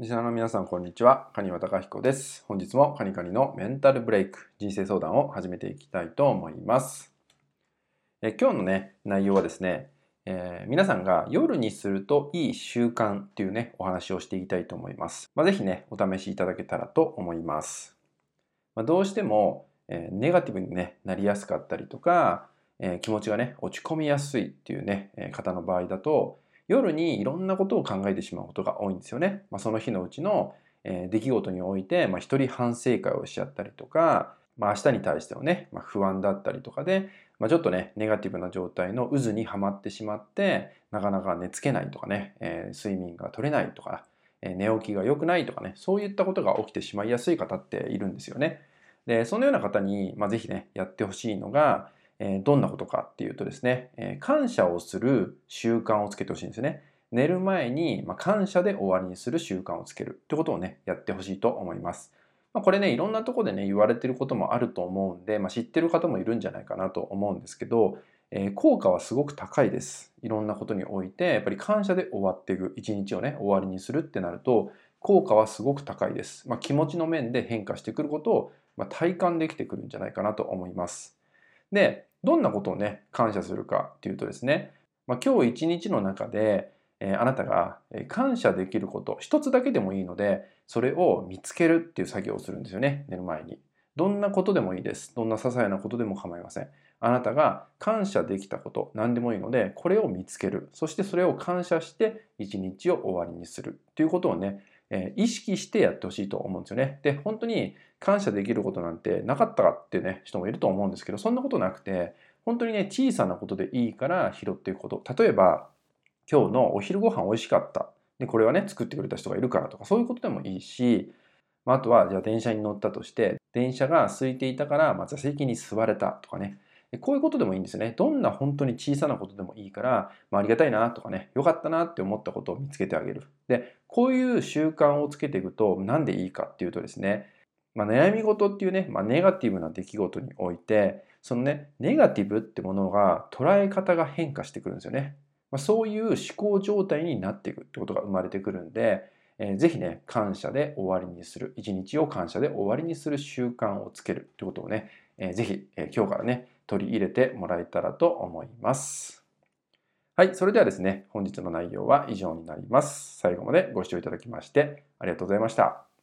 リスナーの皆さん、こんにちは。カニワタカヒコです。本日もカニカニのメンタルブレイク、人生相談を始めていきたいと思います。え今日のね、内容はですね、えー、皆さんが夜にするといい習慣っていうね、お話をしていきたいと思います。まあ、ぜひね、お試しいただけたらと思います。まあ、どうしても、えー、ネガティブに、ね、なりやすかったりとか、えー、気持ちがね、落ち込みやすいっていうね、え方の場合だと、夜にいろんなことを考えてしまうことが多いんですよね。まあ、その日のうちの、えー、出来事において、まあ、一人反省会をしちゃったりとか、まあ、明日に対してのね、まあ、不安だったりとかで、まあ、ちょっとね、ネガティブな状態の渦にはまってしまって、なかなか寝つけないとかね、えー、睡眠が取れないとか、えー、寝起きが良くないとかね、そういったことが起きてしまいやすい方っているんですよね。で、そのような方に、まあ、ぜひね、やってほしいのが、え、どんなことかっていうとですね、え、感謝をする習慣をつけてほしいんですね。寝る前に、ま感謝で終わりにする習慣をつけるってことをね、やってほしいと思います。ま、これね、いろんなとこでね、言われてることもあると思うんで、まあ、知ってる方もいるんじゃないかなと思うんですけど、えー、効果はすごく高いです。いろんなことにおいて、やっぱり感謝で終わっていく、一日をね、終わりにするってなると、効果はすごく高いです。まあ、気持ちの面で変化してくることを、ま体感できてくるんじゃないかなと思います。で、どんなことをね、感謝するかっていうとですね、まあ、今日一日の中で、えあなたが感謝できること一つだけでもいいのでそれを見つけるっていう作業をするんですよね寝る前に。どんなことでもいいです。どんな些細なことでも構いません。あなたが感謝できたこと何でもいいのでこれを見つける。そしてそれを感謝して一日を終わりにするということをねえ意識してやってほしいと思うんですよね。で、本当に感謝できることなんてなかったかってね、人もいると思うんですけど、そんなことなくて、本当にね、小さなことでいいから拾っていくこと。例えば、今日のお昼ご飯美味しかった。で、これはね、作ってくれた人がいるからとか、そういうことでもいいしま、あとは、じゃあ電車に乗ったとして、電車が空いていたから、まあ、座席に座れたとかね。こういうことでもいいんですね。どんな本当に小さなことでもいいから、まあ、ありがたいなとかね、良かったなって思ったことを見つけてあげる。で、こういう習慣をつけていくと、なんでいいかっていうとですね、まあ、悩み事っていうね、まあ、ネガティブな出来事において、そのね、ネガティブってものが捉え方が変化してくるんですよね。まあ、そういう思考状態になっていくってことが生まれてくるんで、えー、ぜひね、感謝で終わりにする、一日を感謝で終わりにする習慣をつけるってことをね、えー、ぜひ、えー、今日からね、取り入れてもらえたらと思います。はい、それではですね、本日の内容は以上になります。最後までご視聴いただきましてありがとうございました。